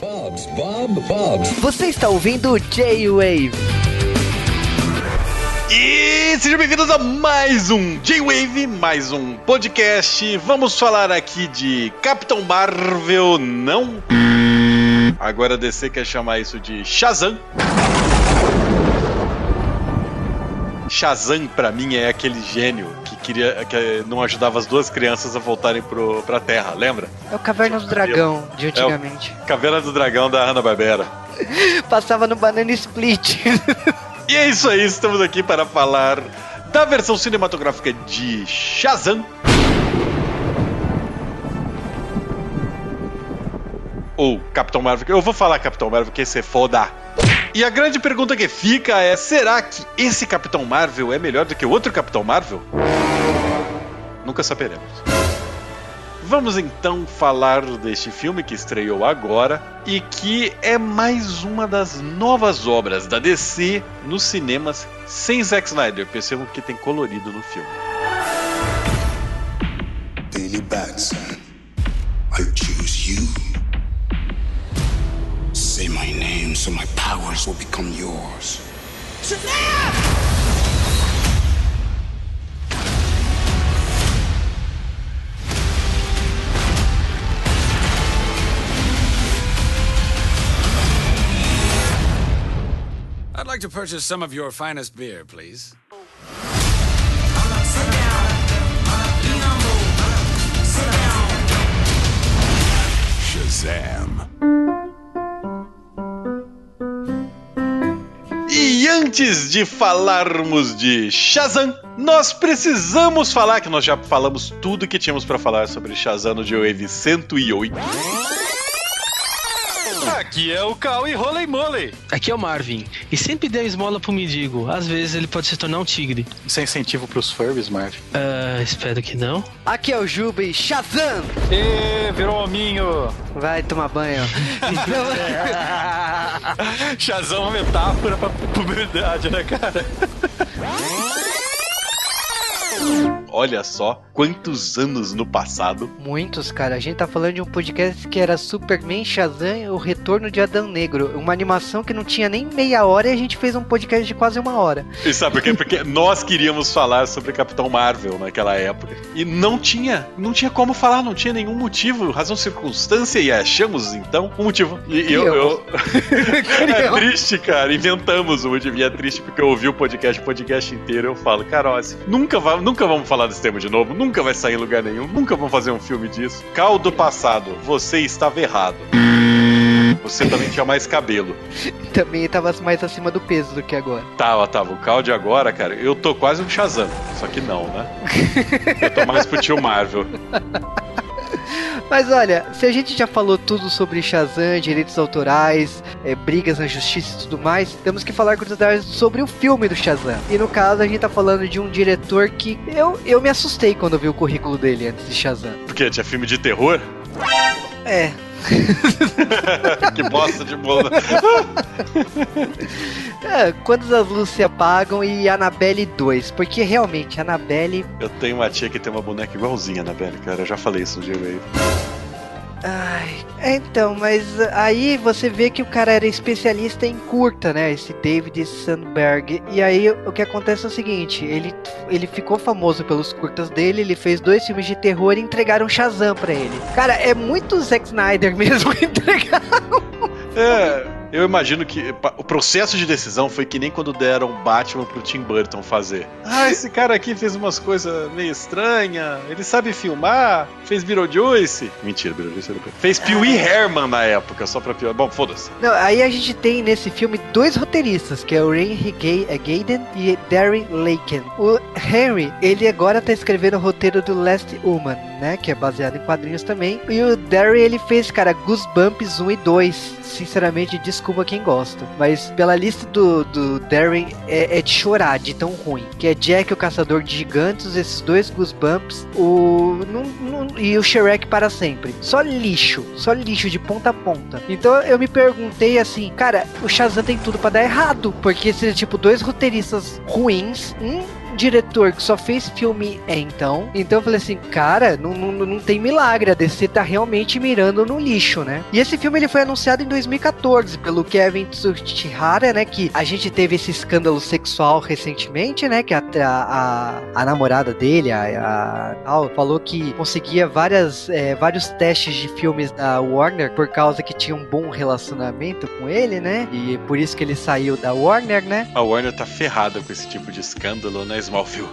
Bob's, Bob, Bob's. Você está ouvindo o J-Wave. E sejam bem-vindos a mais um J-Wave, mais um podcast. Vamos falar aqui de Capitão Marvel, não? Agora a DC quer chamar isso de Shazam. Shazam, pra mim, é aquele gênio que queria que não ajudava as duas crianças a voltarem pro, pra Terra, lembra? É o Caverna do Dragão de antigamente. Caveira do Dragão da Hanna-Barbera. Passava no Banana Split. E é isso aí, estamos aqui para falar da versão cinematográfica de Shazam. Ou Capitão Marvel. Eu vou falar Capitão Marvel, porque esse é foda. E a grande pergunta que fica é: será que esse Capitão Marvel é melhor do que o outro Capitão Marvel? Nunca saberemos. Vamos então falar deste filme que estreou agora e que é mais uma das novas obras da DC nos cinemas sem Zack Snyder. Percebam que tem colorido no filme. Daily Batson, I choose you. Say my name so my powers will become yours. Shazam! I'd like to purchase some of your finest beer, please. Shazam. Antes de falarmos de Shazam, nós precisamos falar que nós já falamos tudo que tínhamos para falar sobre Shazam no G-Wave 108. Aqui é o Cal e Roley Moley. Aqui é o Marvin. E sempre dê uma esmola pro mendigo. Às vezes ele pode se tornar um tigre. Isso é incentivo pros furries, Marvin. Ah, espero que não. Aqui é o Juba e Shazam! Ê, virou hominho. Vai tomar banho. Então, Shazam é uma metáfora pra puberdade, né, cara? Olha só quantos anos no passado. Muitos, cara. A gente tá falando de um podcast que era Superman Shazam e o Retorno de Adão Negro. Uma animação que não tinha nem meia hora e a gente fez um podcast de quase uma hora. E sabe por quê? Porque nós queríamos falar sobre Capitão Marvel naquela época. E não tinha, não tinha como falar, não tinha nenhum motivo, razão, circunstância, e achamos então um motivo. E eu. eu... é triste, cara. Inventamos o motivo. E é triste porque eu ouvi o podcast, o podcast inteiro, eu falo, Carose, nunca, vai, nunca vamos falar desse tema de novo, nunca vai sair em lugar nenhum, nunca vamos fazer um filme disso. Cal do passado, você estava errado. Você também tinha mais cabelo. Também tava mais acima do peso do que agora. Tava, tava. O Cal de agora, cara, eu tô quase um Shazam. Só que não, né? Eu tô mais pro tio Marvel. Mas olha, se a gente já falou tudo sobre Shazam, direitos autorais, é, brigas na justiça e tudo mais, temos que falar curiosidades sobre o filme do Shazam. E no caso, a gente tá falando de um diretor que eu, eu me assustei quando vi o currículo dele antes de Shazam. Porque tinha filme de terror? É. que bosta de bola. é. Quando as luzes se apagam e Annabelle 2. Porque realmente, Annabelle. Eu tenho uma tia que tem uma boneca igualzinha a Annabelle, cara. Eu já falei isso no G-Wave. Ai, então, mas aí você vê que o cara era especialista em curta, né? Esse David Sandberg. E aí o que acontece é o seguinte: ele, ele ficou famoso pelos curtas dele, ele fez dois filmes de terror e entregaram Shazam pra ele. Cara, é muito Zack Snyder mesmo entregar. É. Eu imagino que o processo de decisão foi que nem quando deram Batman pro Tim Burton fazer. Ah, esse cara aqui fez umas coisas meio estranhas, ele sabe filmar, fez Beetlejuice. Mentira, Beetlejuice era Fez Pee Wee Herman na época, só pra pior. Bom, foda-se. Não, aí a gente tem nesse filme dois roteiristas, que é o Henry Gay, é e Darren Laken. O Henry, ele agora tá escrevendo o roteiro do Last Woman, né, que é baseado em quadrinhos também. E o Darren, ele fez, cara, Goosebumps 1 e 2. Sinceramente, desculpa quem gosta. Mas pela lista do, do Darren é, é de chorar, de tão ruim. Que é Jack, o Caçador de Gigantes, esses dois Goosebumps, o, num, num, e o Shrek para sempre. Só lixo, só lixo de ponta a ponta. Então eu me perguntei assim, cara, o Shazam tem tudo para dar errado. Porque se tipo dois roteiristas ruins, um diretor que só fez filme é então. Então eu falei assim, cara, não, não, não tem milagre, a DC tá realmente mirando no lixo, né? E esse filme ele foi anunciado em 2014 pelo Kevin Tsuchihara, né? Que a gente teve esse escândalo sexual recentemente, né? Que a, a, a namorada dele, a, a, falou que conseguia várias, é, vários testes de filmes da Warner por causa que tinha um bom relacionamento com ele, né? E por isso que ele saiu da Warner, né? A Warner tá ferrada com esse tipo de escândalo, né, Smallville?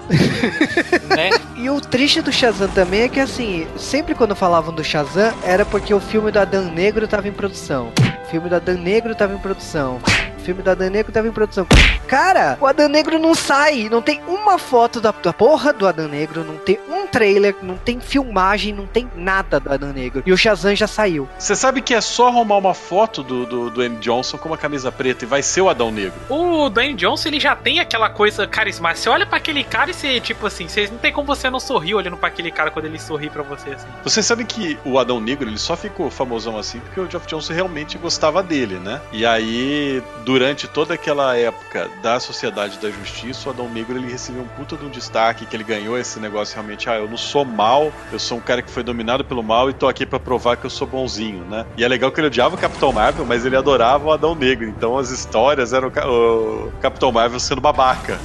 né? E o triste do Shazam também é que, assim, sempre quando falavam do Shazam, era porque o filme do Adão Negro tava em produção. O filme do Adão Negro tava em produção filme do Adão Negro tava em produção. Cara, o Adão Negro não sai, não tem uma foto da, da porra do Adão Negro, não tem um trailer, não tem filmagem, não tem nada do Adão Negro. E o Shazam já saiu. Você sabe que é só arrumar uma foto do, do, do Johnson com uma camisa preta e vai ser o Adão Negro. O Dwayne Johnson, ele já tem aquela coisa carismática. Você olha para aquele cara e você, tipo assim, você não tem como você não sorrir olhando para aquele cara quando ele sorri para você, assim. Você sabe que o Adão Negro, ele só ficou famosão assim porque o Geoff Johnson realmente gostava dele, né? E aí, durante toda aquela época da Sociedade da Justiça, o Adão Negro ele recebeu um puta de um destaque, que ele ganhou esse negócio realmente, ah, eu não sou mal, eu sou um cara que foi dominado pelo mal e tô aqui para provar que eu sou bonzinho, né? E é legal que ele odiava o Capitão Marvel, mas ele adorava o Adão Negro, então as histórias eram o Capitão Marvel sendo babaca.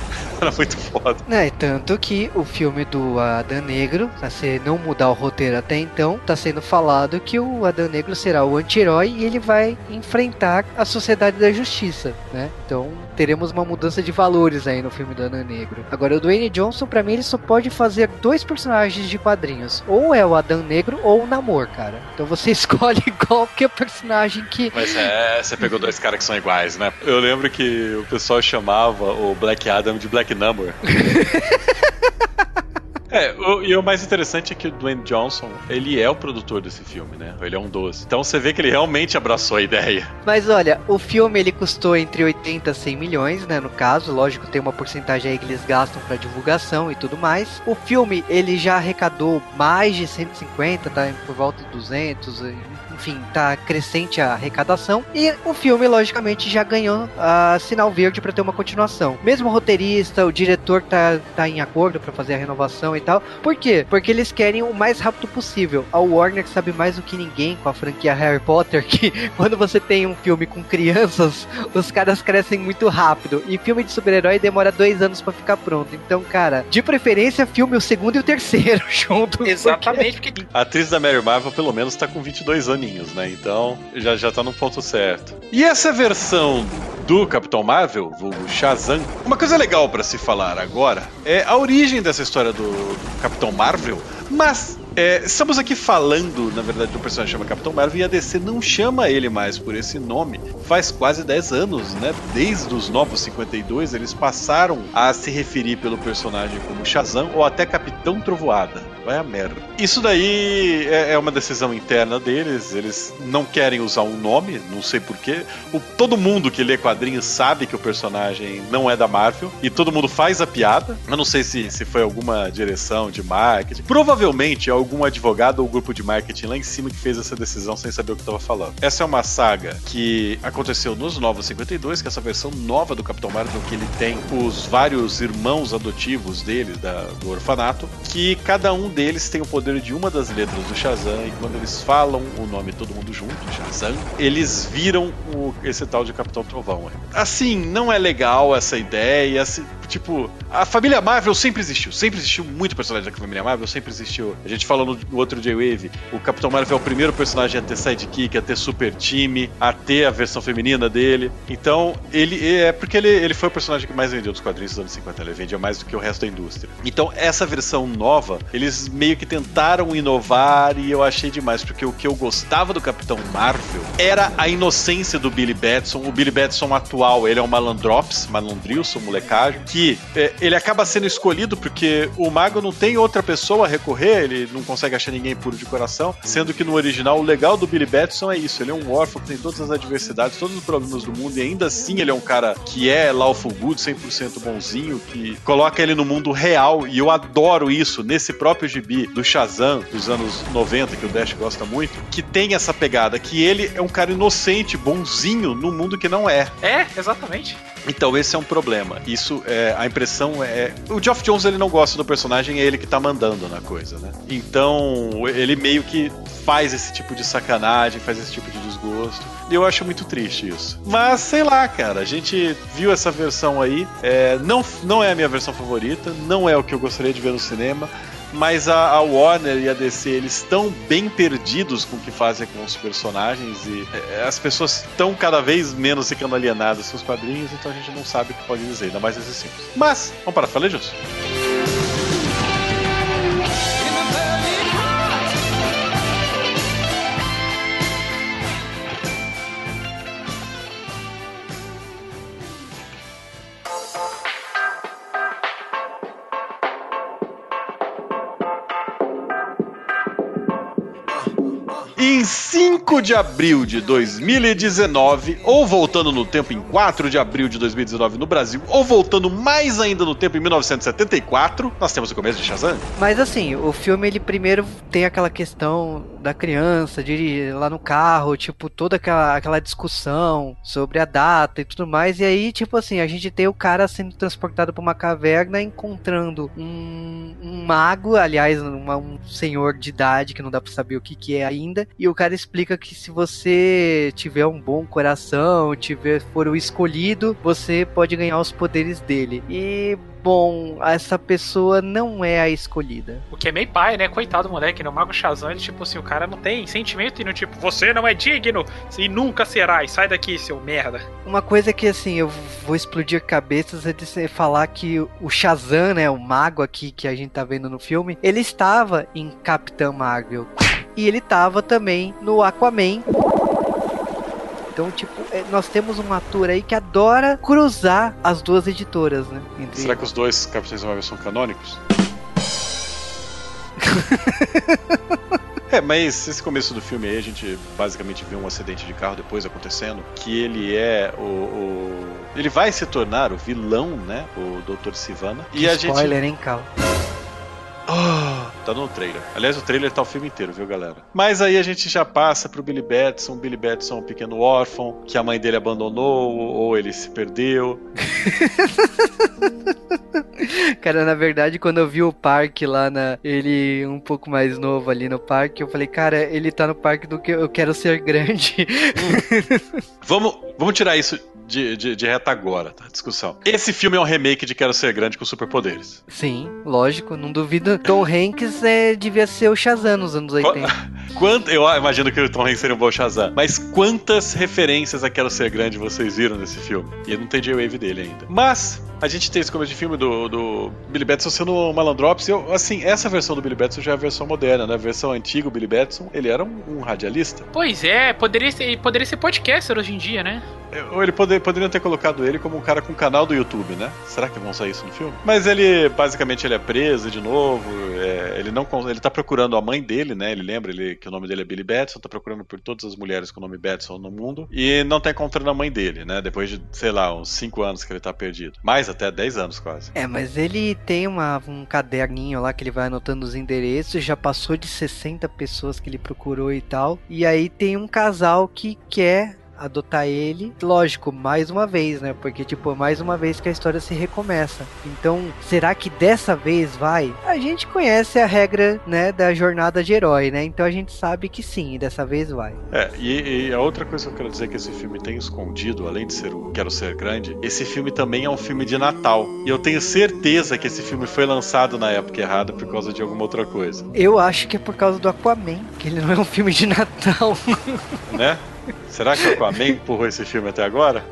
Muito foda. É, tanto que o filme do Adão Negro, se não mudar o roteiro até então, tá sendo falado que o Adão Negro será o anti-herói e ele vai enfrentar a Sociedade da Justiça, né? Então teremos uma mudança de valores aí no filme do Adão Negro. Agora, o Dwayne Johnson, para mim, ele só pode fazer dois personagens de quadrinhos. Ou é o Adão Negro ou o Namor, cara. Então você escolhe qualquer personagem que. Mas é, você pegou dois caras que são iguais, né? Eu lembro que o pessoal chamava o Black Adam de Black Namor. É, o, e o mais interessante é que o Dwayne Johnson, ele é o produtor desse filme, né? Ele é um dos. Então você vê que ele realmente abraçou a ideia. Mas olha, o filme ele custou entre 80 a 100 milhões, né? No caso, lógico, tem uma porcentagem aí que eles gastam para divulgação e tudo mais. O filme ele já arrecadou mais de 150, tá? Por volta de 200, enfim, tá crescente a arrecadação. E o filme, logicamente, já ganhou a sinal verde para ter uma continuação. Mesmo o roteirista, o diretor tá, tá em acordo para fazer a renovação e tal. Por quê? Porque eles querem o mais rápido possível. A Warner sabe mais do que ninguém com a franquia Harry Potter que quando você tem um filme com crianças, os caras crescem muito rápido. E filme de super-herói demora dois anos para ficar pronto. Então, cara, de preferência, filme o segundo e o terceiro junto. Exatamente. Porque... A atriz da Mary Marvel, pelo menos, tá com 22 anos né? Então já, já tá no ponto certo. E essa versão do Capitão Marvel, o Shazam, uma coisa legal para se falar agora é a origem dessa história do, do Capitão Marvel, mas é, estamos aqui falando, na verdade, do personagem chama Capitão Marvel e a DC não chama ele mais por esse nome faz quase 10 anos, né? Desde os Novos 52, eles passaram a se referir pelo personagem como Shazam ou até Capitão Trovoada. Vai a merda. Isso daí é, é, uma decisão interna deles. Eles não querem usar um nome, não sei porquê. Todo mundo que lê quadrinhos sabe que o personagem não é da Marvel. E todo mundo faz a piada. Eu não sei se, se foi alguma direção de marketing. Provavelmente é algum advogado ou grupo de marketing lá em cima que fez essa decisão sem saber o que estava falando. Essa é uma saga que aconteceu nos Novos 52, que é essa versão nova do Capitão Marvel, que ele tem os vários irmãos adotivos dele, da, do orfanato, que cada um deles tem o poder de uma das letras do Shazam, e quando eles falam o nome todo mundo junto, Shazam, eles viram o, esse tal de Capitão Trovão. Assim, não é legal essa ideia, assim, tipo, a família Marvel sempre existiu, sempre existiu muito personagem da família Marvel, sempre existiu. A gente falou no outro J-Wave, o Capitão Marvel é o primeiro personagem a ter sidekick, a ter super time, a ter a versão feminina dele. Então, ele é porque ele, ele foi o personagem que mais vendeu dos quadrinhos dos anos 50, ele vendia mais do que o resto da indústria. Então, essa versão nova, eles meio que tentaram inovar e eu achei demais, porque o que eu gostava do Capitão Marvel era a inocência do Billy Batson, o Billy Batson atual, ele é um malandrops, malandrilson, molecagem, que é, ele acaba sendo escolhido porque o mago não tem outra pessoa a recorrer, ele não consegue achar ninguém puro de coração, sendo que no original o legal do Billy Batson é isso, ele é um órfão que tem todas as adversidades, todos os problemas do mundo e ainda assim ele é um cara que é lawful good, 100% bonzinho, que coloca ele no mundo real e eu adoro isso nesse próprio gibi do Shazam dos anos 90, que o Dash gosta muito, que tem essa pegada, que ele é um cara inocente, bonzinho, no mundo que não é. É, exatamente. Então esse é um problema. Isso é a impressão é. O Geoff Jones ele não gosta do personagem, é ele que tá mandando na coisa, né? Então ele meio que faz esse tipo de sacanagem, faz esse tipo de desgosto. E eu acho muito triste isso. Mas sei lá, cara, a gente viu essa versão aí. É, não, não é a minha versão favorita, não é o que eu gostaria de ver no cinema mas a, a, Warner e a DC eles estão bem perdidos com o que fazem com os personagens e é, as pessoas estão cada vez menos ficando alienadas com os quadrinhos, então a gente não sabe o que pode dizer, ainda mais esses simples. Mas, vamos para a 5 de abril de 2019, ou voltando no tempo em 4 de abril de 2019 no Brasil, ou voltando mais ainda no tempo em 1974, nós temos o começo de Shazam. Mas assim, o filme ele primeiro tem aquela questão da criança de lá no carro, tipo, toda aquela, aquela discussão sobre a data e tudo mais. E aí, tipo assim, a gente tem o cara sendo transportado para uma caverna encontrando um, um mago, aliás, uma, um senhor de idade que não dá para saber o que, que é ainda e o cara explica que se você tiver um bom coração, tiver for o escolhido, você pode ganhar os poderes dele. E bom, essa pessoa não é a escolhida. O que é meio pai, né? Coitado do moleque, no Mago Shazam, ele, tipo assim, o cara não tem sentimento e no tipo, você não é digno e nunca será, e sai daqui, seu merda. Uma coisa que, assim, eu vou explodir cabeças é de falar que o Shazam, né, o mago aqui que a gente tá vendo no filme, ele estava em Capitã Marvel. E ele tava também no Aquaman. Então, tipo, é, nós temos um ator aí que adora cruzar as duas editoras, né? Será que os dois Capitães Marvel são canônicos? É, mas esse começo do filme aí a gente basicamente vê um acidente de carro depois acontecendo, que ele é o, o... ele vai se tornar o vilão, né? O Dr. Sivana. Que e a spoiler, gente... hein, Cal? Oh, tá no trailer. Aliás, o trailer tá o filme inteiro, viu, galera? Mas aí a gente já passa pro Billy Batson. Billy Batson é um pequeno órfão que a mãe dele abandonou ou ele se perdeu. Cara, na verdade, quando eu vi o parque lá na. Ele um pouco mais novo ali no parque, eu falei, cara, ele tá no parque do que eu quero ser grande. Vamos, vamos tirar isso de, de, de, reta agora, tá? Discussão. Esse filme é um remake de Quero Ser Grande com superpoderes. Sim, lógico, não duvido. Tom Hanks é, devia ser o Shazam nos anos 80. Quanto, eu imagino que o Tom Hanks seria um bom Shazam, mas quantas referências a Quero Ser Grande vocês viram nesse filme? E não tem J-Wave dele ainda. Mas, a gente tem esse começo de filme do, do Billy Batson sendo o Malandrops. Eu, assim, essa versão do Billy Batson já é a versão moderna, né? A versão antiga, o Billy Batson, ele era um, um radialista. Pois é, poderia ser, poderia ser podcaster hoje em dia, né? Ou ele poder, poderiam ter colocado ele como um cara com um canal do YouTube, né? Será que vão sair isso no filme? Mas ele, basicamente, ele é preso de novo. É, ele não ele tá procurando a mãe dele, né? Ele lembra ele, que o nome dele é Billy Batson, tá procurando por todas as mulheres com o nome Batson no mundo. E não tá encontrando a mãe dele, né? Depois de, sei lá, uns 5 anos que ele tá perdido. Mais até 10 anos quase. É, mas ele tem uma, um caderninho lá que ele vai anotando os endereços. Já passou de 60 pessoas que ele procurou e tal. E aí tem um casal que quer adotar ele. Lógico, mais uma vez, né? Porque, tipo, mais uma vez que a história se recomeça. Então, será que dessa vez vai? A gente conhece a regra, né, da jornada de herói, né? Então a gente sabe que sim, dessa vez vai. É, e, e a outra coisa que eu quero dizer que esse filme tem escondido, além de ser o Quero Ser Grande, esse filme também é um filme de Natal. E eu tenho certeza que esse filme foi lançado na época errada por causa de alguma outra coisa. Eu acho que é por causa do Aquaman, que ele não é um filme de Natal. né? Será que o Aquaman empurrou esse filme até agora?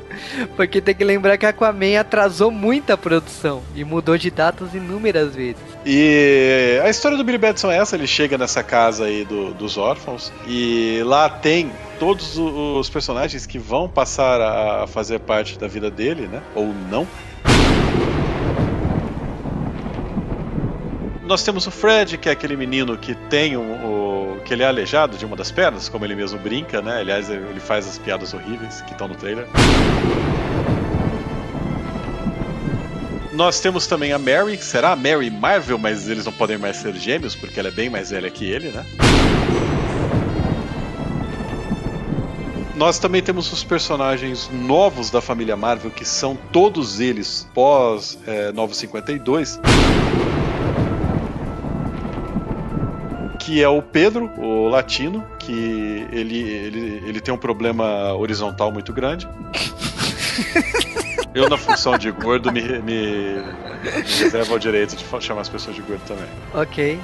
Porque tem que lembrar que Aquaman atrasou muito a produção e mudou de datas inúmeras vezes. E a história do Billy Batson é essa: ele chega nessa casa aí do, dos órfãos e lá tem todos os personagens que vão passar a fazer parte da vida dele, né? Ou não. Nós temos o Fred, que é aquele menino que tem o, que ele é aleijado de uma das pernas, como ele mesmo brinca, né? Aliás, ele faz as piadas horríveis que estão no trailer. Nós temos também a Mary, será a Mary Marvel, mas eles não podem mais ser gêmeos porque ela é bem mais velha que ele, né? nós também temos os personagens novos da família Marvel, que são todos eles pós é, Novo 52. Que é o Pedro, o latino, que ele, ele, ele tem um problema horizontal muito grande. Eu, na função de gordo, me, me, me reservo ao direito de chamar as pessoas de gordo também. Ok.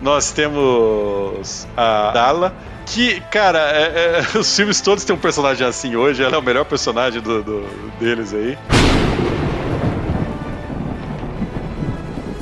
Nós temos a Dala, que, cara, é- é- os filmes todos têm um personagem assim hoje. Ela é o melhor personagem do, do- deles aí.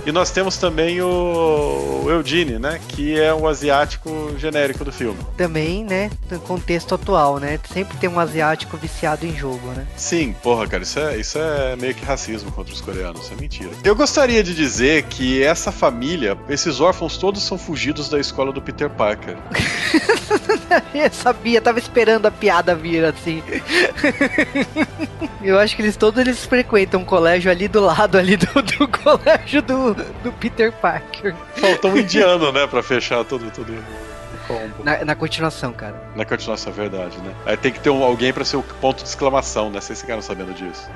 E nós temos também o Eugene, né? Que é o asiático genérico do filme. Também, né, no contexto atual, né? Sempre tem um asiático viciado em jogo, né? Sim, porra, cara, isso é, isso é meio que racismo contra os coreanos, isso é mentira. Eu gostaria de dizer que essa família, esses órfãos todos são fugidos da escola do Peter Parker. Eu sabia, tava esperando a piada vir assim. Eu acho que eles todos eles frequentam um colégio ali do lado ali do, do colégio do, do Peter Parker. Faltou um indiano, né, pra fechar todo, todo o combo. Na, na continuação, cara. Na continuação, é verdade, né? Aí tem que ter um- alguém pra ser o ponto de exclamação, né? Vocês ficaram sabendo disso.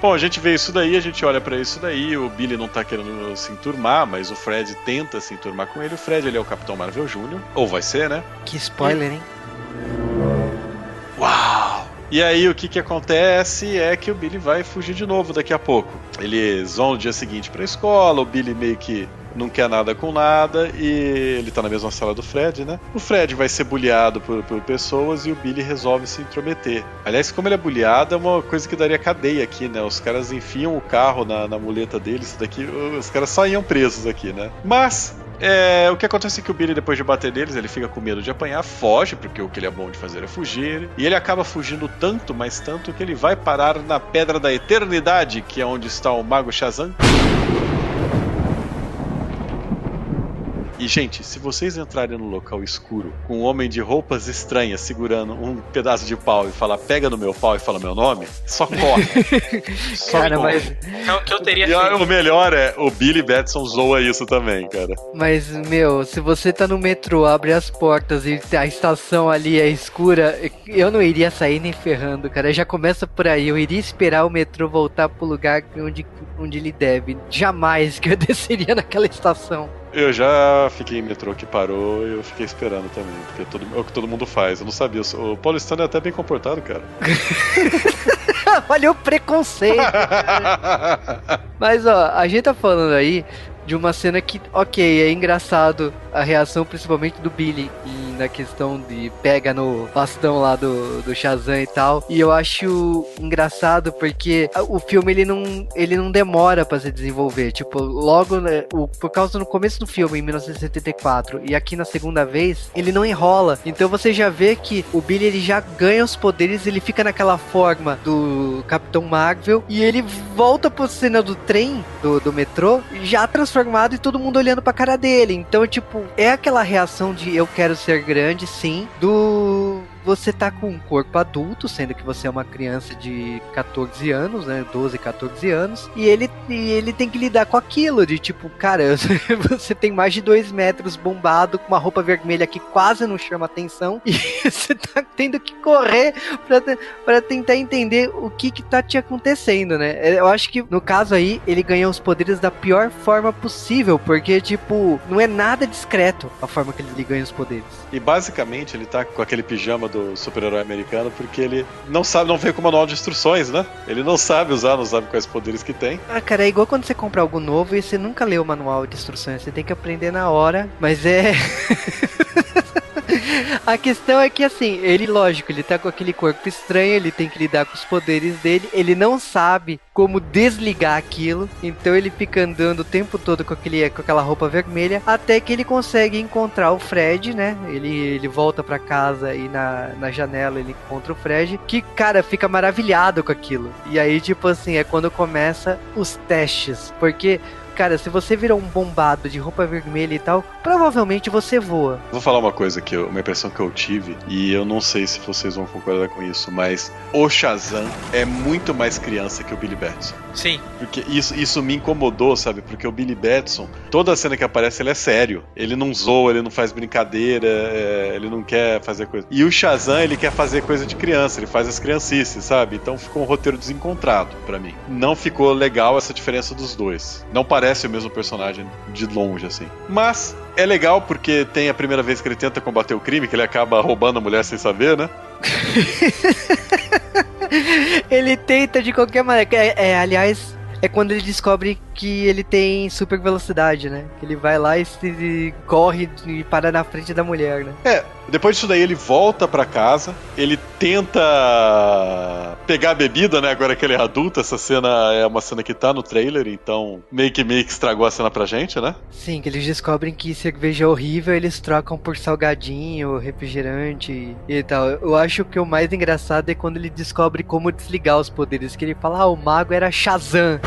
Bom, a gente vê isso daí, a gente olha pra isso daí, o Billy não tá querendo se enturmar, mas o Fred tenta se enturmar com ele. O Fred, ele é o Capitão Marvel Jr., ou vai ser, né? Que spoiler, hein? E aí o que que acontece é que o Billy vai fugir de novo daqui a pouco. Eles vão no dia seguinte pra escola, o Billy meio que não quer nada com nada e ele tá na mesma sala do Fred, né? O Fred vai ser bulliado por, por pessoas e o Billy resolve se intrometer. Aliás, como ele é bulliado, é uma coisa que daria cadeia aqui, né? Os caras enfiam o carro na, na muleta deles, daqui, os caras só iam presos aqui, né? Mas é, o que acontece é que o Billy, depois de bater neles, ele fica com medo de apanhar, foge, porque o que ele é bom de fazer é fugir. E ele acaba fugindo tanto, mas tanto, que ele vai parar na Pedra da Eternidade, que é onde está o Mago Shazam. E, gente, se vocês entrarem no local escuro com um homem de roupas estranhas segurando um pedaço de pau e falar pega no meu pau e fala meu nome, só corre. só Cara, corre. mas, É o que eu teria E feito. o melhor é, o Billy Batson zoa isso também, cara. mas, meu, se você tá no metrô, abre as portas e a estação ali é escura, eu não iria sair nem ferrando, cara. Já começa por aí. Eu iria esperar o metrô voltar pro lugar onde, onde ele deve. Jamais que eu desceria naquela estação. Eu já fiquei em metrô que parou e eu fiquei esperando também, porque todo, é o que todo mundo faz. Eu não sabia. O paulistano é até bem comportado, cara. Olha o preconceito. Mas ó, a gente tá falando aí de uma cena que, ok, é engraçado a reação principalmente do Billy na questão de pega no bastão lá do, do Shazam e tal. E eu acho engraçado porque o filme ele não, ele não demora pra se desenvolver. Tipo, logo, né, o, por causa no começo do filme, em 1974, e aqui na segunda vez, ele não enrola. Então você já vê que o Billy ele já ganha os poderes, ele fica naquela forma do Capitão Marvel e ele volta pro cena do trem, do, do metrô, já transformado e todo mundo olhando pra cara dele. Então, tipo, é aquela reação de eu quero ser grande, sim, do você tá com um corpo adulto, sendo que você é uma criança de 14 anos, né? 12, 14 anos, e ele, e ele tem que lidar com aquilo, de tipo, cara, você tem mais de 2 metros bombado, com uma roupa vermelha que quase não chama atenção, e você tá tendo que correr pra tentar entender o que que tá te acontecendo, né? Eu acho que, no caso aí, ele ganhou os poderes da pior forma possível, porque, tipo, não é nada discreto a forma que ele ganha os poderes. E basicamente ele tá com aquele pijama do super-herói americano porque ele não sabe, não veio com o manual de instruções, né? Ele não sabe usar, não sabe quais poderes que tem. Ah, cara, é igual quando você compra algo novo e você nunca lê o manual de instruções. Você tem que aprender na hora, mas é. A questão é que, assim, ele, lógico, ele tá com aquele corpo estranho, ele tem que lidar com os poderes dele, ele não sabe como desligar aquilo, então ele fica andando o tempo todo com, aquele, com aquela roupa vermelha, até que ele consegue encontrar o Fred, né? Ele, ele volta pra casa e na, na janela ele encontra o Fred, que, cara, fica maravilhado com aquilo. E aí, tipo assim, é quando começa os testes, porque cara, se você virar um bombado de roupa vermelha e tal, provavelmente você voa. Vou falar uma coisa que eu, uma impressão que eu tive, e eu não sei se vocês vão concordar com isso, mas o Shazam é muito mais criança que o Billy Batson. Sim. Porque isso, isso me incomodou, sabe? Porque o Billy Batson, toda cena que aparece, ele é sério. Ele não zoa, ele não faz brincadeira, é, ele não quer fazer coisa. E o Shazam, ele quer fazer coisa de criança, ele faz as criancices, sabe? Então ficou um roteiro desencontrado pra mim. Não ficou legal essa diferença dos dois. Não parece o mesmo personagem de longe, assim. Mas é legal porque tem a primeira vez que ele tenta combater o crime, que ele acaba roubando a mulher sem saber, né? ele tenta de qualquer maneira. É, é, aliás, é quando ele descobre que ele tem super velocidade, né? Que ele vai lá e se corre e para na frente da mulher, né? É, depois disso daí ele volta para casa, ele tenta pegar a bebida, né? Agora que ele é adulto, essa cena é uma cena que tá no trailer, então meio que meio que estragou a cena pra gente, né? Sim, que eles descobrem que cerveja é horrível, eles trocam por salgadinho, refrigerante e tal. Eu acho que o mais engraçado é quando ele descobre como desligar os poderes, que ele fala, ah, o mago era Shazam.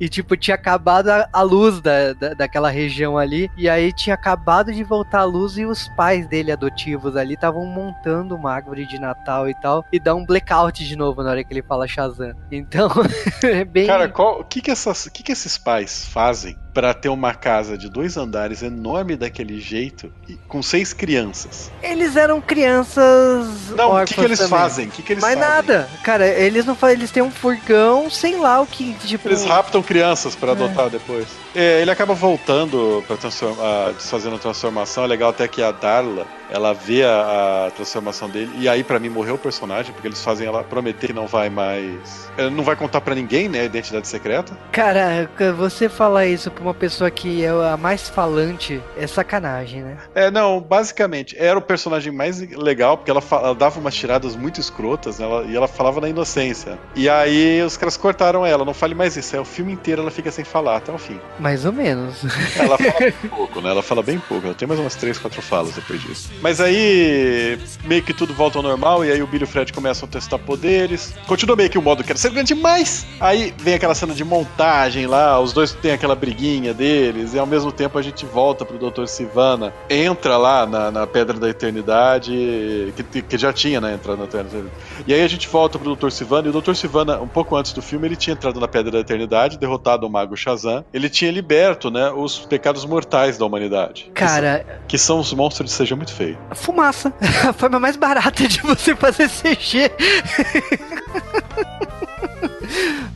E tipo, tinha acabado a, a luz da, da, daquela região ali. E aí tinha acabado de voltar a luz e os pais dele adotivos ali estavam montando uma árvore de Natal e tal. E dá um blackout de novo na hora que ele fala Shazam. Então, é bem. Cara, o que que, que que esses pais fazem para ter uma casa de dois andares enorme daquele jeito e com seis crianças? Eles eram crianças. Não, o que, que eles também. fazem? Que que eles Mas fazem? nada, cara, eles não fazem, eles têm um furgão, sei lá o que, tipo. Eles raptam crianças para adotar depois. É, ele acaba voltando para transformar, desfazendo a transformação. É legal até que a Darla, ela vê a, a transformação dele e aí para mim morreu o personagem porque eles fazem ela prometer que não vai mais, ela não vai contar para ninguém, né, a identidade secreta. Cara, você falar isso pra uma pessoa que é a mais falante é sacanagem, né? É, não, basicamente era o personagem mais legal porque ela, ela dava umas tiradas muito escrotas né, ela- e ela falava na inocência. E aí os caras cortaram ela, não fale mais isso. É o filme inteiro ela fica sem falar até o fim. Mais ou menos. Ela fala bem pouco, né? Ela fala bem pouco. Ela tem mais umas três, quatro falas depois disso. Mas aí, meio que tudo volta ao normal. E aí o Billy e o Fred começam a testar poderes. Continua meio que o modo que era ser grande demais. Aí vem aquela cena de montagem lá. Os dois têm aquela briguinha deles. E ao mesmo tempo a gente volta pro Dr. Sivana. Entra lá na, na Pedra da Eternidade. Que, que já tinha, né? Entrado na Pedra da Eternidade. E aí a gente volta pro Dr. Sivana. E o Dr. Sivana, um pouco antes do filme, ele tinha entrado na Pedra da Eternidade, derrotado o Mago Shazam. Ele tinha liberto, né? Os pecados mortais da humanidade. Cara, Que são os monstros de seja muito feio. fumaça. A forma mais barata de você fazer CG.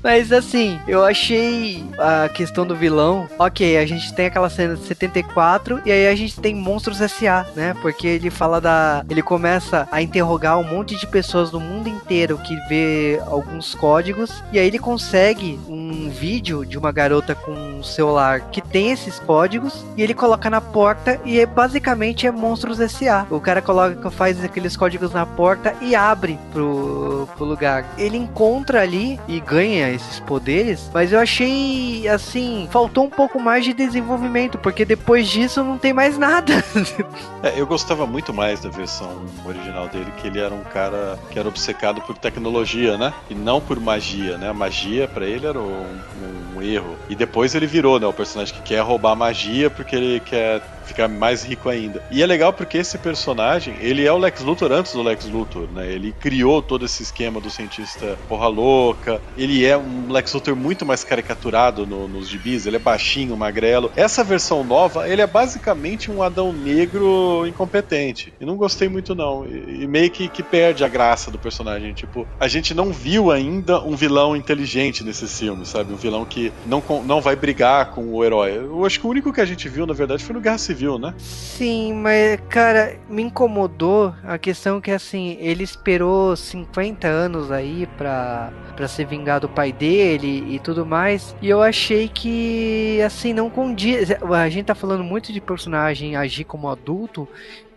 Mas assim, eu achei a questão do vilão. Ok, a gente tem aquela cena de 74 e aí a gente tem Monstros S.A., né? Porque ele fala da. Ele começa a interrogar um monte de pessoas do mundo inteiro que vê alguns códigos e aí ele consegue um vídeo de uma garota com celular que tem esses códigos e ele coloca na porta e é, basicamente é Monstros S.A. O cara coloca, faz aqueles códigos na porta e abre pro, pro lugar. Ele encontra ali e ganha esses poderes, mas eu achei assim, faltou um pouco mais de desenvolvimento, porque depois disso não tem mais nada. É, eu gostava muito mais da versão original dele, que ele era um cara que era obcecado por tecnologia, né? E não por magia, né? A magia pra ele era um, um erro. E depois ele virou, né? O personagem que quer roubar magia porque ele quer ficar mais rico ainda. E é legal porque esse personagem, ele é o Lex Luthor antes do Lex Luthor, né? Ele criou todo esse esquema do cientista porra louca. Ele é um Lex Luthor muito mais caricaturado no- nos gibis, ele é baixinho, magrelo. Essa versão nova, ele é basicamente um Adão Negro incompetente. E não gostei muito não. E, e meio que, que perde a graça do personagem. Tipo, a gente não viu ainda um vilão inteligente nesse filme, sabe? Um vilão que não, não vai brigar com o herói. Eu acho que o único que a gente viu, na verdade, foi no Guerra Civil, né? Sim, mas cara, me incomodou a questão que assim, ele esperou 50 anos aí pra, pra ser vingado do pai dele e tudo mais. E eu achei que assim, não condiz. A gente tá falando muito de personagem agir como adulto.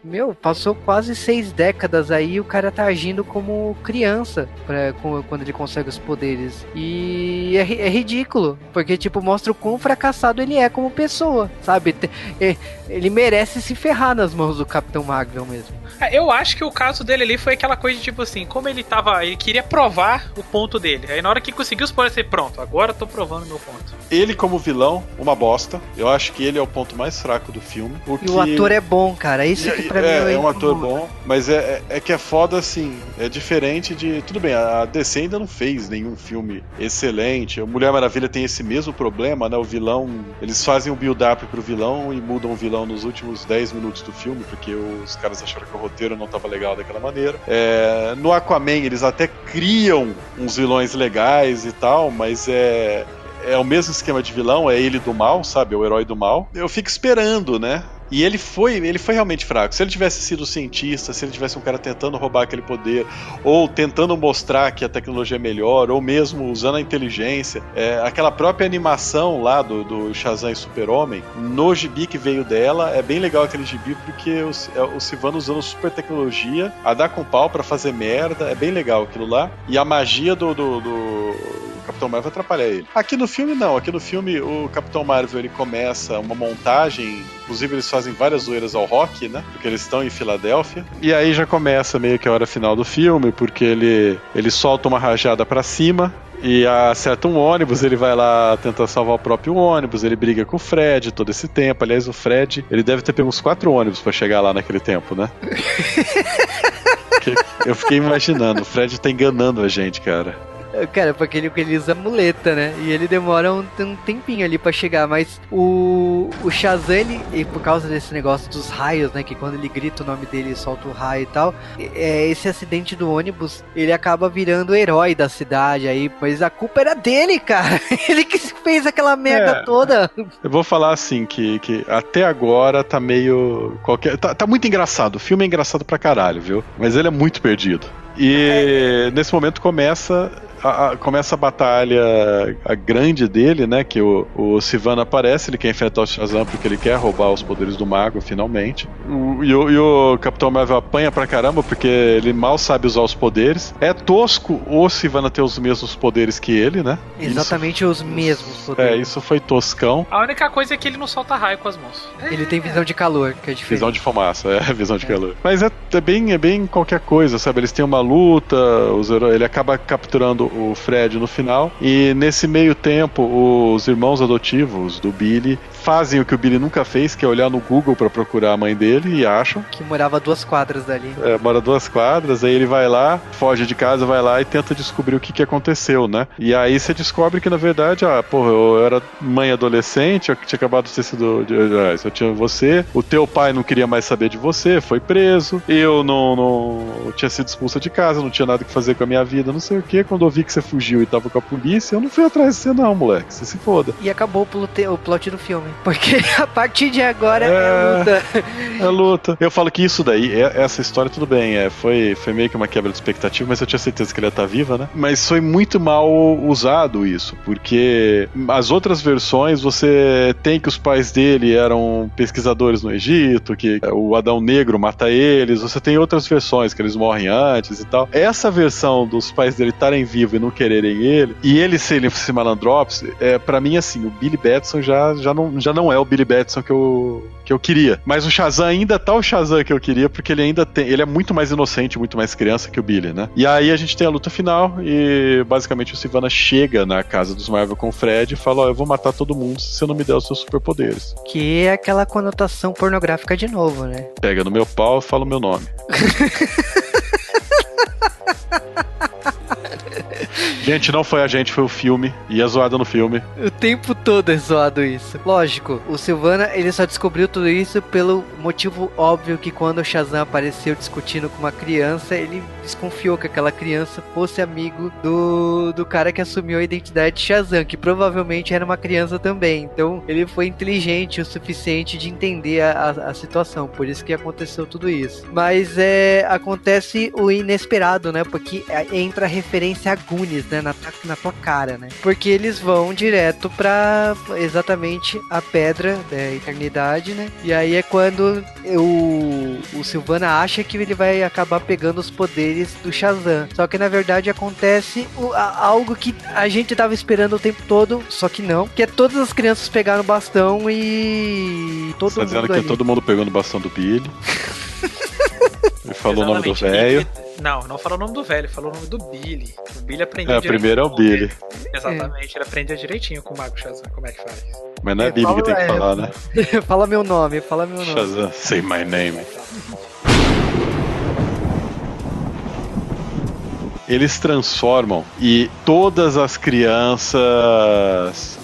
Meu, passou quase seis décadas aí e o cara tá agindo como criança pra, com- quando ele consegue os poderes. E é, é ridículo, porque, tipo, mostra o quão fracassado ele é como pessoa, sabe? É- ele merece se ferrar nas mãos do Capitão Marvel mesmo. É, Eu acho que o caso dele ali foi aquela coisa de tipo assim, como ele tava. Ele queria provar o ponto dele. Aí na hora que conseguiu os poderes, ele, pronto, agora eu tô provando meu ponto. Ele como vilão, uma bosta. Eu acho que ele é o ponto mais fraco do filme. O E que... o ator é bom, cara. Isso E- que pra é, é um ator bom, mas é, é, é que é foda assim. É diferente de. Tudo bem, a DC ainda não fez nenhum filme excelente. A Mulher Maravilha tem esse mesmo problema, né? O vilão. Eles fazem um build-up pro vilão e mudam o vilão nos últimos 10 minutos do filme, porque os caras acharam que o roteiro não tava legal daquela maneira. É, no Aquaman, eles até criam uns vilões legais e tal, mas é. É o mesmo esquema de vilão, é ele do mal, sabe? É o herói do mal. Eu fico esperando, né? E ele foi, ele foi realmente fraco. Se ele tivesse sido cientista, se ele tivesse um cara tentando roubar aquele poder, ou tentando mostrar que a tecnologia é melhor, ou mesmo usando a inteligência, é, aquela própria animação lá do, do Shazam e Super-Homem, no gibi que veio dela, é bem legal aquele gibi porque o, é o Sivano usando super tecnologia a dar com pau pra fazer merda, é bem legal aquilo lá. E a magia do, do, do Capitão Marvel atrapalha ele. Aqui no filme não, aqui no filme o Capitão Marvel ele começa uma montagem, inclusive eles fazem várias zoeiras ao rock, né? Porque eles estão em Filadélfia. E aí já começa meio que a hora final do filme, porque ele ele solta uma rajada pra cima e acerta um ônibus, ele vai lá tentar salvar o próprio ônibus, ele briga com o Fred todo esse tempo. Aliás, o Fred, ele deve ter pego uns quatro ônibus pra chegar lá naquele tempo, né? Eu fiquei imaginando, o Fred tá enganando a gente, cara. Cara, porque ele, ele usa muleta, né? E ele demora um, um tempinho ali pra chegar. Mas o, o Shazam, ele, e por causa desse negócio dos raios, né? Que quando ele grita o nome dele, solta o raio e tal. É, esse acidente do ônibus, ele acaba virando o herói da cidade aí. Mas a culpa era dele, cara. Ele que fez aquela merda É. toda. Eu vou falar assim, que, que até agora tá meio. Qualquer, tá, tá muito engraçado. O filme é engraçado pra caralho, viu? Mas ele é muito perdido. E nesse momento começa. A, a- começa a batalha a grande dele, né? Que o, o Sivana aparece, ele quer enfrentar o Shazam porque ele quer roubar os poderes do mago, finalmente. O- e, o, e o Capitão Marvel apanha pra caramba porque ele mal sabe usar os poderes. É tosco o Sivana ter os mesmos poderes que ele, né? Exatamente os mesmos Isso, é, poderes. isso foi toscão. A única coisa é que ele não solta raio com as mãos. Ele tem visão de calor, que é diferente. Visão de fumaça, é, visão de calor. Mas é, é bem, é bem qualquer coisa, sabe? Eles têm uma luta, os heróis, ele acaba capturando o Fred no final, e nesse meio tempo, os irmãos adotivos do Billy fazem o que o Billy nunca fez, que é olhar no Google pra procurar a mãe dele, e acham. Que morava a duas quadras dali. É, mora duas quadras, aí ele vai lá, foge de casa, vai lá e tenta descobrir o que, que aconteceu, né? E aí você descobre que, na verdade, ah, porra, eu era mãe adolescente, eu tinha acabado de ter sido. ah, Eu tinha você, o teu pai não queria mais saber de você, foi preso, eu não, não eu tinha sido expulsa de casa, não tinha nada que fazer com a minha vida, não sei o que. Quando eu vi que você fugiu e tava com a polícia, eu não fui atrás de você, não, moleque. Você se foda. E acabou o plot, o plot do filme. Porque a partir de agora é, É. luta. É luta. Eu falo que isso daí, é- essa história, tudo bem, é, foi, foi meio que uma quebra de expectativa, mas eu tinha certeza que ele ia estar viva, né? Mas foi muito mal usado isso, porque as outras versões você tem que os pais dele eram pesquisadores no Egito, que o Adão Negro mata eles, você tem outras versões que eles morrem antes e tal. Essa versão dos pais dele estarem vivos e não quererem ele, e ele ser esse malandrops, é, para mim, assim, o Billy Batson já, já, não, já não é o Billy Batson que eu, que eu queria. Mas o Shazam ainda tá o Shazam que eu queria, porque ele ainda tem. Ele é muito mais inocente, muito mais criança que o Billy, né? E aí a gente tem a luta final e basicamente o Sivana chega na casa dos Marvel com o Fred e fala: Ó, eu vou matar todo mundo se você não me der os seus superpoderes. Que é aquela conotação pornográfica de novo, né? Pega no meu pau e fala o meu nome. Gente, não foi a gente, foi o filme. E a zoada no filme. O tempo todo é zoado isso. Lógico, o Silvana ele só descobriu tudo isso pelo motivo óbvio que quando o Shazam apareceu discutindo com uma criança, ele desconfiou que aquela criança fosse amigo do, do cara que assumiu a identidade de Shazam, que provavelmente era uma criança também. Então ele foi inteligente o suficiente de entender a, a, a situação, por isso que aconteceu tudo isso. Mas é acontece o inesperado, né? Porque é- entra a referência a Goonies, né? Na, na tua cara, né? Porque eles vão direto pra exatamente a pedra da eternidade, né? E aí é quando o, o Silvana acha que ele vai acabar pegando os poderes do Shazam. Só que na verdade acontece o- a- algo que a gente tava esperando o tempo todo, só que não. Que é todas as crianças pegaram o bastão e todo Tá dizendo mundo que ali. todo mundo pegou no bastão do Billy. Ele falou o nome do Exatamente. velho. Não, não falou o nome do velho, falou o nome do Billy. O Billy aprendeu É, o direitinho primeiro é o. Billy. Exatamente, ele aprendeu direitinho com o Mago Shazam, como é que faz. Mas não é, É, Billy que tem que fala- falar, né? fala meu nome, fala meu nome. Shazam, say my name. Eles transformam e todas as crianças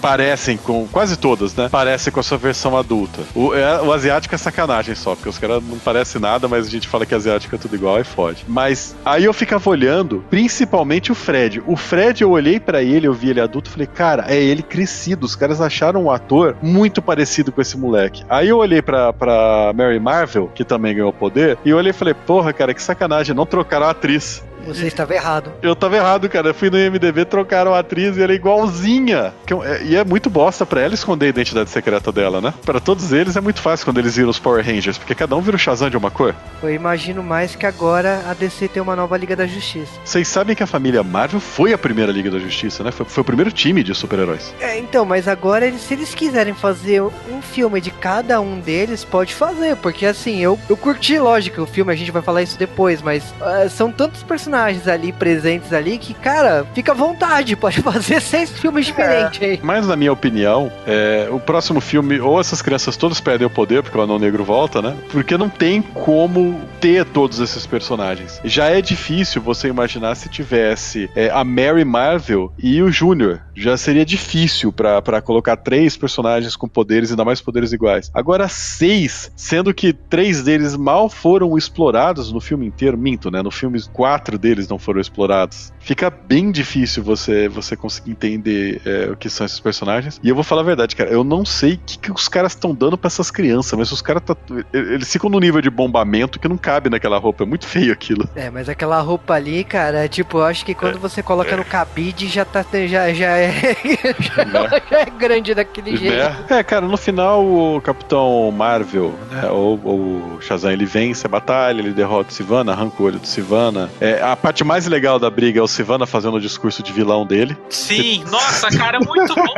parecem com. Quase todas, né? Parecem com a sua versão adulta. O, é- o asiático é sacanagem só, porque os caras não parecem nada, mas a gente fala que asiático é tudo igual e fode. Mas aí eu ficava olhando, principalmente o Fred. O Fred, eu olhei pra ele, eu vi ele adulto, falei, cara, é ele crescido. Os caras acharam um ator muito parecido com esse moleque. Aí eu olhei pra, pra Mary Marvel, que também ganhou poder, e eu olhei e falei, porra, cara, que sacanagem, não trocaram a atriz. Você estava errado. Eu tava errado, cara. Eu fui no IMDB, trocaram a atriz e ela é igualzinha. Eu- é- E é muito bosta pra ela esconder a identidade secreta dela, né? Pra todos eles é muito fácil quando eles viram os Power Rangers, porque cada um vira o Shazam de uma cor. Eu imagino mais que agora a DC tem uma nova Liga da Justiça. Vocês sabem que a família Marvel foi a primeira Liga da Justiça, né? Foi, foi o primeiro time de super-heróis. É, então, mas agora eles, se eles quiserem fazer um filme de cada um deles, pode fazer, porque assim, eu, eu curti, lógico, o filme, a gente vai falar isso depois, mas ah, são tantos personagens ali presentes ali que, cara, fica à vontade, pode fazer seis filmes diferentes aí. Mas, na minha opinião, é, o próximo filme, ou essas crianças todas perdem o poder, porque o Anão Negro volta, né? Porque não tem como ter todos esses personagens. Já é difícil você imaginar se tivesse é, a Mary Marvel e o Júnior. Já seria difícil pra pra colocar três personagens com poderes, ainda mais poderes iguais. Agora, seis, sendo que três deles mal foram explorados no filme inteiro. Minto, né? No filme, quatro deles não foram explorados. Fica bem difícil você, você conseguir entender é, o que são esses personagens. E eu vou falar a verdade, cara. Eu não sei o que, que os caras estão dando pra essas crianças, mas os caras tá, eles ficam no nível de bombamento que não cabe naquela roupa. É muito feio aquilo. É, mas aquela roupa ali, cara, tipo, eu acho que quando você coloca no cabide já tá já, já é já, Né? já é grande daquele jeito. Né? É, cara, no final o Capitão Marvel, né, ou, ou o Shazam, ele vence a batalha, ele derrota o Sivana, arranca o olho do Sivana. É, a parte mais legal da briga é o Sivana fazendo o discurso de vilão dele. Sim, nossa, cara, muito bom.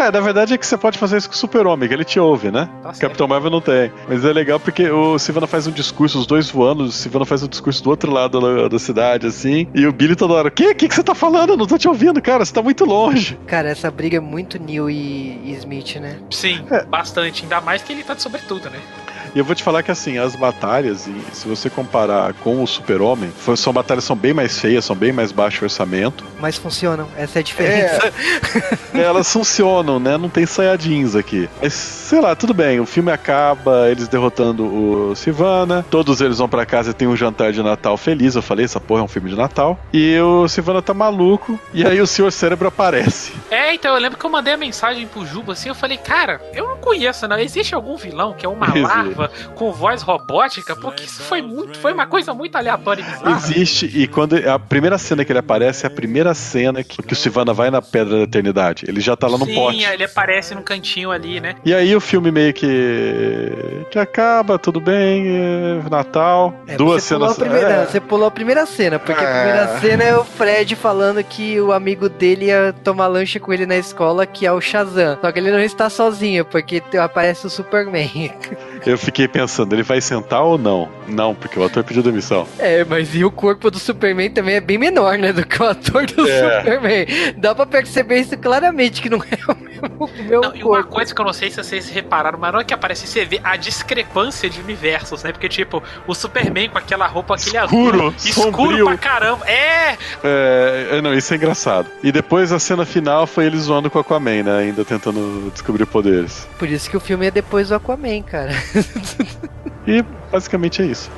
É, na verdade é que você pode fazer isso com o Super-Homem, que ele te ouve, né? Tá. Capitão Marvel não tem. Mas é legal porque o Sivana faz um discurso, os dois voando, o Sivana faz um discurso do outro lado da, da cidade, assim, e o Billy toda hora, o quê? O que, que você tá falando? Eu não tô te ouvindo, cara, você tá muito longe. Cara, essa briga é muito Neil e, e Smith, né? Sim, bastante. Ainda mais que ele tá de sobretudo, né? E eu vou te falar que assim, as batalhas, e se você comparar com o Super-Homem, são batalhas que são bem mais feias, são bem mais baixo orçamento. Mas funcionam, essa é a diferença. Elas funcionam, né? Não tem saiadins aqui. Mas, sei lá, tudo bem. O filme acaba, eles derrotando o Sivana. Todos eles vão pra casa e tem um jantar de Natal feliz. Eu falei, essa porra é um filme de Natal. E o Sivana tá maluco. E aí o Senhor Cérebro aparece. É, então eu lembro que eu mandei a mensagem pro Juba assim, eu falei, cara, eu não conheço, não. Existe algum vilão que é uma Existe. Com voz robótica? Porque isso foi muito, foi uma coisa muito aleatória e bizarra. Existe, e quando a primeira cena que ele aparece é a primeira cena que, que o Sivana vai na Pedra da Eternidade. Ele já tá lá no Sim, pote. ele aparece num cantinho ali, né? E aí o filme meio que. que acaba, tudo bem, é Natal. É, duas você pulou cenas. a primeira, é. Você pulou a primeira cena, porque a É. primeira cena é o Fred falando que o amigo dele ia tomar lanche com ele na escola, que é o Shazam. Só que ele não está sozinho, porque te- aparece o Superman. Eu fiquei pensando, ele vai sentar ou não? Não, porque o ator pediu demissão. É, mas e o corpo do Superman também é bem menor, né, do que o ator do É. Superman. Dá pra perceber isso claramente, que não é o mesmo, mesmo Não, e uma corpo. coisa que eu não sei se vocês repararam, mas na hora que aparece, você vê a discrepância de universos, né? Porque, tipo, o Superman com aquela roupa, aquele Escuro, azul, escuro sombrio. pra caramba. É! É, é, não, isso é engraçado. E depois a cena final foi ele zoando com o Aquaman, né? Ainda tentando descobrir poderes. Por isso que o filme é depois do Aquaman, cara. E basicamente é isso.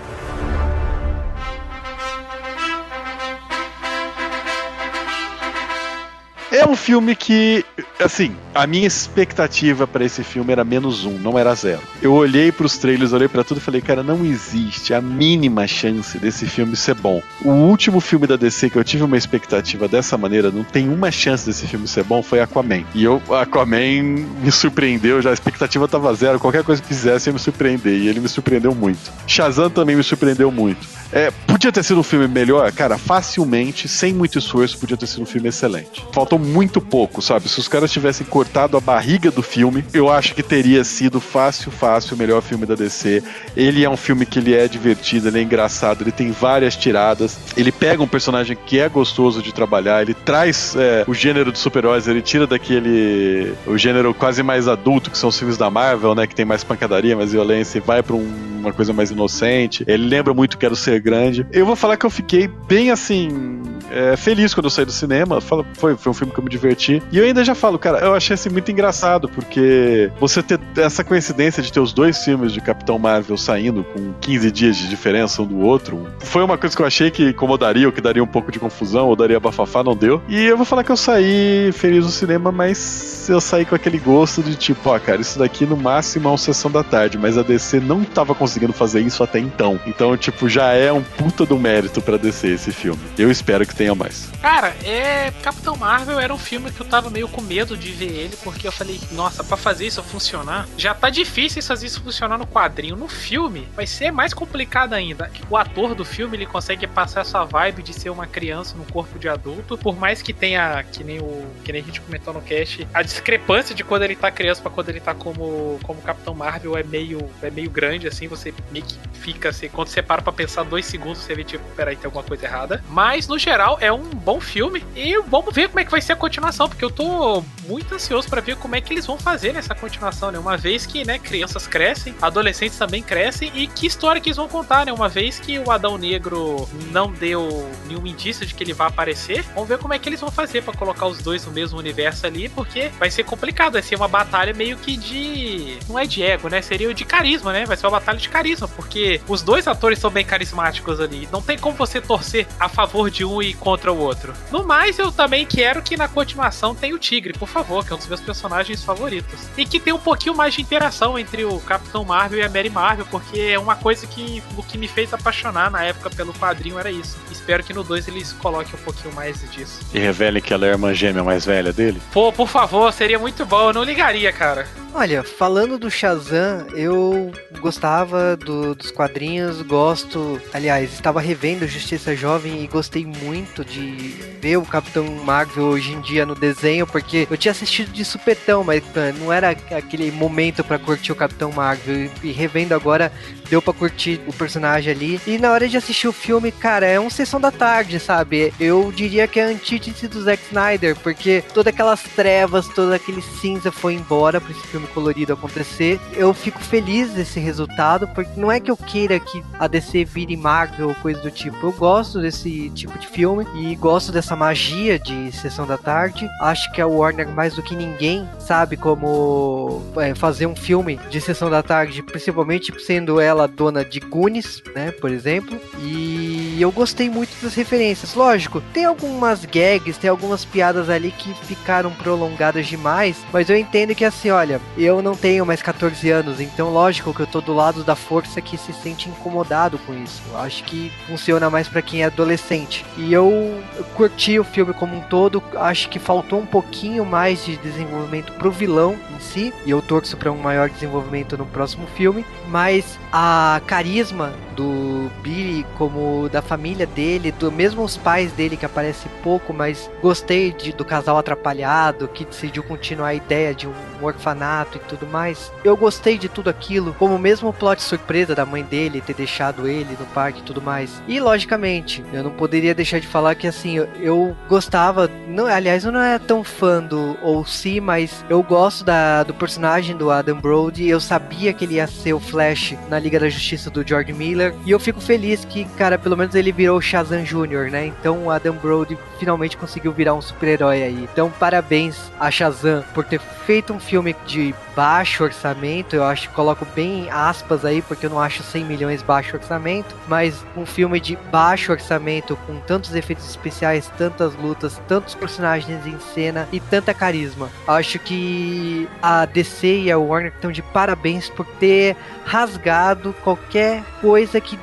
É um filme que, assim, a minha expectativa pra esse filme era menos um, não era zero. Eu olhei pros trailers, olhei pra tudo e falei, cara, não existe a mínima chance desse filme ser bom. O último filme da DC que eu tive uma expectativa dessa maneira, não tem uma chance desse filme ser bom, foi Aquaman. E eu, Aquaman me surpreendeu, já a expectativa tava zero, qualquer coisa que fizesse ia me surpreender, e ele me surpreendeu muito. Shazam também me surpreendeu muito. É, podia ter sido um filme melhor? Cara, facilmente, sem muito esforço, podia ter sido um filme excelente. Faltou muito pouco, sabe? Se os caras tivessem cortado a barriga do filme, eu acho que teria sido fácil, fácil o melhor filme da DC. Ele é um filme que ele é divertido, ele é engraçado, ele tem várias tiradas. Ele pega um personagem que é gostoso de trabalhar, ele traz é, o gênero dos super-heróis, ele tira daquele o gênero quase mais adulto que são os filmes da Marvel, né, que tem mais pancadaria, mais violência, e vai para um, uma coisa mais inocente. Ele lembra muito Quero Ser Grande. Eu vou falar que eu fiquei bem assim é, feliz quando eu saí do cinema. Foi, foi um filme que eu me diverti. E eu ainda já falo, cara, eu achei assim muito engraçado, porque você ter essa coincidência de ter os dois filmes de Capitão Marvel saindo com 15 dias de diferença um do outro, foi uma coisa que eu achei que incomodaria, ou que daria um pouco de confusão, ou daria bafafá, não deu. E eu vou falar que eu saí feliz do cinema, mas eu saí com aquele gosto de tipo, ó, cara, isso daqui no máximo é uma sessão da tarde, mas a DC não tava conseguindo fazer isso até então. Então, tipo, já é um puta do mérito pra DC esse filme. Eu espero que tenha mais. Cara, é. Capitão Marvel era um filme que eu tava meio com medo de ver ele, porque eu falei, nossa, pra fazer isso funcionar, já tá difícil fazer isso funcionar no quadrinho. No filme, vai ser mais complicado ainda. O ator do filme, ele consegue passar essa vibe de ser uma criança no corpo de adulto, por mais que tenha, que nem o que nem a gente comentou no cast, a discrepância de quando ele tá criança pra quando ele tá como, como Capitão Marvel é meio, é meio grande, assim, você meio que fica assim, quando você para pra pensar dois segundos, você vê, tipo, peraí, tem alguma coisa errada. Mas, no geral, é um bom filme e vamos ver como é que vai ser a continuação, porque eu tô muito ansioso para ver como é que eles vão fazer nessa continuação, né? Uma vez que, né, crianças crescem, adolescentes também crescem e que história que eles vão contar, né? Uma vez que o Adão Negro não deu nenhum indício de que ele vai aparecer, vamos ver como é que eles vão fazer para colocar os dois no mesmo universo ali, porque vai ser complicado, vai ser uma batalha meio que de. Não é de ego, né? Seria de carisma, né? Vai ser uma batalha de carisma, porque os dois atores são bem carismáticos ali. Não tem como você torcer a favor de um e contra o outro. No mais, eu também quero que na continuação tenha o Tigre, por favor, que é um dos meus personagens favoritos. E que tenha um pouquinho mais de interação entre o Capitão Marvel e a Mary Marvel, porque é uma coisa que o que me fez apaixonar na época pelo quadrinho era isso. Espero que no 2 eles coloquem um pouquinho mais disso. E revele que ela é a irmã gêmea mais velha dele? Pô, por favor, seria muito bom. Eu não ligaria, cara. Olha, falando do Shazam, eu gostava do, dos quadrinhos, gosto. Aliás, estava revendo Justiça Jovem e gostei muito de ver o Capitão Marvel hoje em dia no desenho, porque eu tinha assistido de supetão, mas não era aquele momento para curtir o Capitão Marvel. E revendo agora, deu para curtir o personagem ali. E na hora de assistir o filme, cara, é uma sessão da tarde, sabe? Eu diria que é a antítese do Zack Snyder, porque todas aquelas trevas, todo aquele cinza foi embora pra esse filme colorido acontecer. Eu fico feliz desse resultado, porque não é que eu queira que a DC vire Marvel ou coisa do tipo. Eu gosto desse tipo de filme e gosto dessa magia de sessão da tarde. Acho que a Warner, mais do que ninguém, sabe como é, fazer um filme de sessão da tarde, principalmente sendo ela dona de Goonies, né, por exemplo. E eu gostei muito das referências. Lógico, tem algumas gags, tem algumas piadas ali que ficaram prolongadas demais, mas eu entendo que assim, olha, eu não tenho mais 14 anos, então lógico que eu tô do lado da força que se sente incomodado com isso. Eu acho que funciona mais para quem é adolescente. E eu curti o filme como um todo, acho que faltou um pouquinho mais de desenvolvimento pro vilão em si, e eu torço para um maior desenvolvimento no próximo filme, mas a carisma do Billy como da família dele, do mesmo os pais dele que aparece pouco, mas gostei de, do casal atrapalhado que decidiu continuar a ideia de um orfanato e tudo mais. Eu gostei de tudo aquilo, como mesmo o plot surpresa da mãe dele ter deixado ele no parque e tudo mais. E logicamente, eu não poderia deixar de falar que assim, eu, eu gostava, não, aliás, eu não era tão fã do OC, mas eu gosto da, do personagem do Adam Brody, eu sabia que ele ia ser o Flash na Liga da Justiça do George Miller e eu fico feliz que, cara, pelo menos ele virou Shazam Jr., né? Então o Adam Brody finalmente conseguiu virar um super-herói aí. Então parabéns a Shazam por ter feito um filme de baixo orçamento, eu acho que coloco bem aspas aí, porque eu não acho 100 milhões baixo orçamento, mas um filme de baixo orçamento, com tantos efeitos especiais, tantas lutas, tantos personagens em cena e tanta carisma. Acho que a DC e a Warner estão de parabéns por ter rasgado qualquer coisa que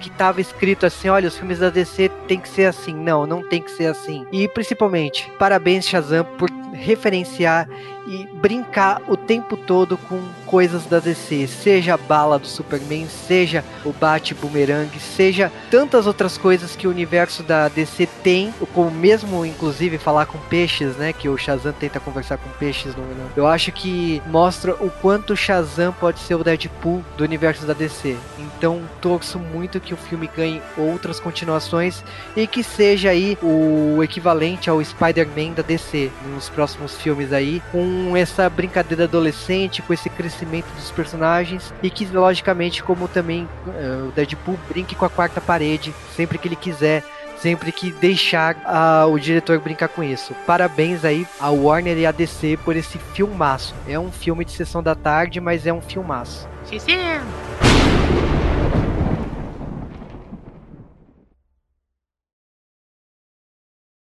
que tava escrito assim, olha, os filmes da DC tem que ser assim. Não, não tem que ser assim. E principalmente, parabéns Shazam por referenciar e brincar o tempo todo com coisas da DC, seja a bala do Superman, seja o Bat Boomerang, seja tantas outras coisas que o universo da DC tem, como mesmo inclusive falar com peixes, né, que o Shazam tenta conversar com peixes no, eu acho que mostra o quanto o Shazam pode ser o Deadpool do universo da DC. Então torço muito que o filme ganhe outras continuações e que seja aí o equivalente ao Spider-Man da DC nos próximos filmes aí, com essa brincadeira adolescente, com esse crescimento dos personagens e que logicamente como também uh, o Deadpool brinque com a quarta parede sempre que ele quiser sempre que deixar uh, o diretor brincar com isso. Parabéns aí a Warner e a DC por esse filmaço. É um filme de sessão da tarde, mas é um filmaço. Sim, sim.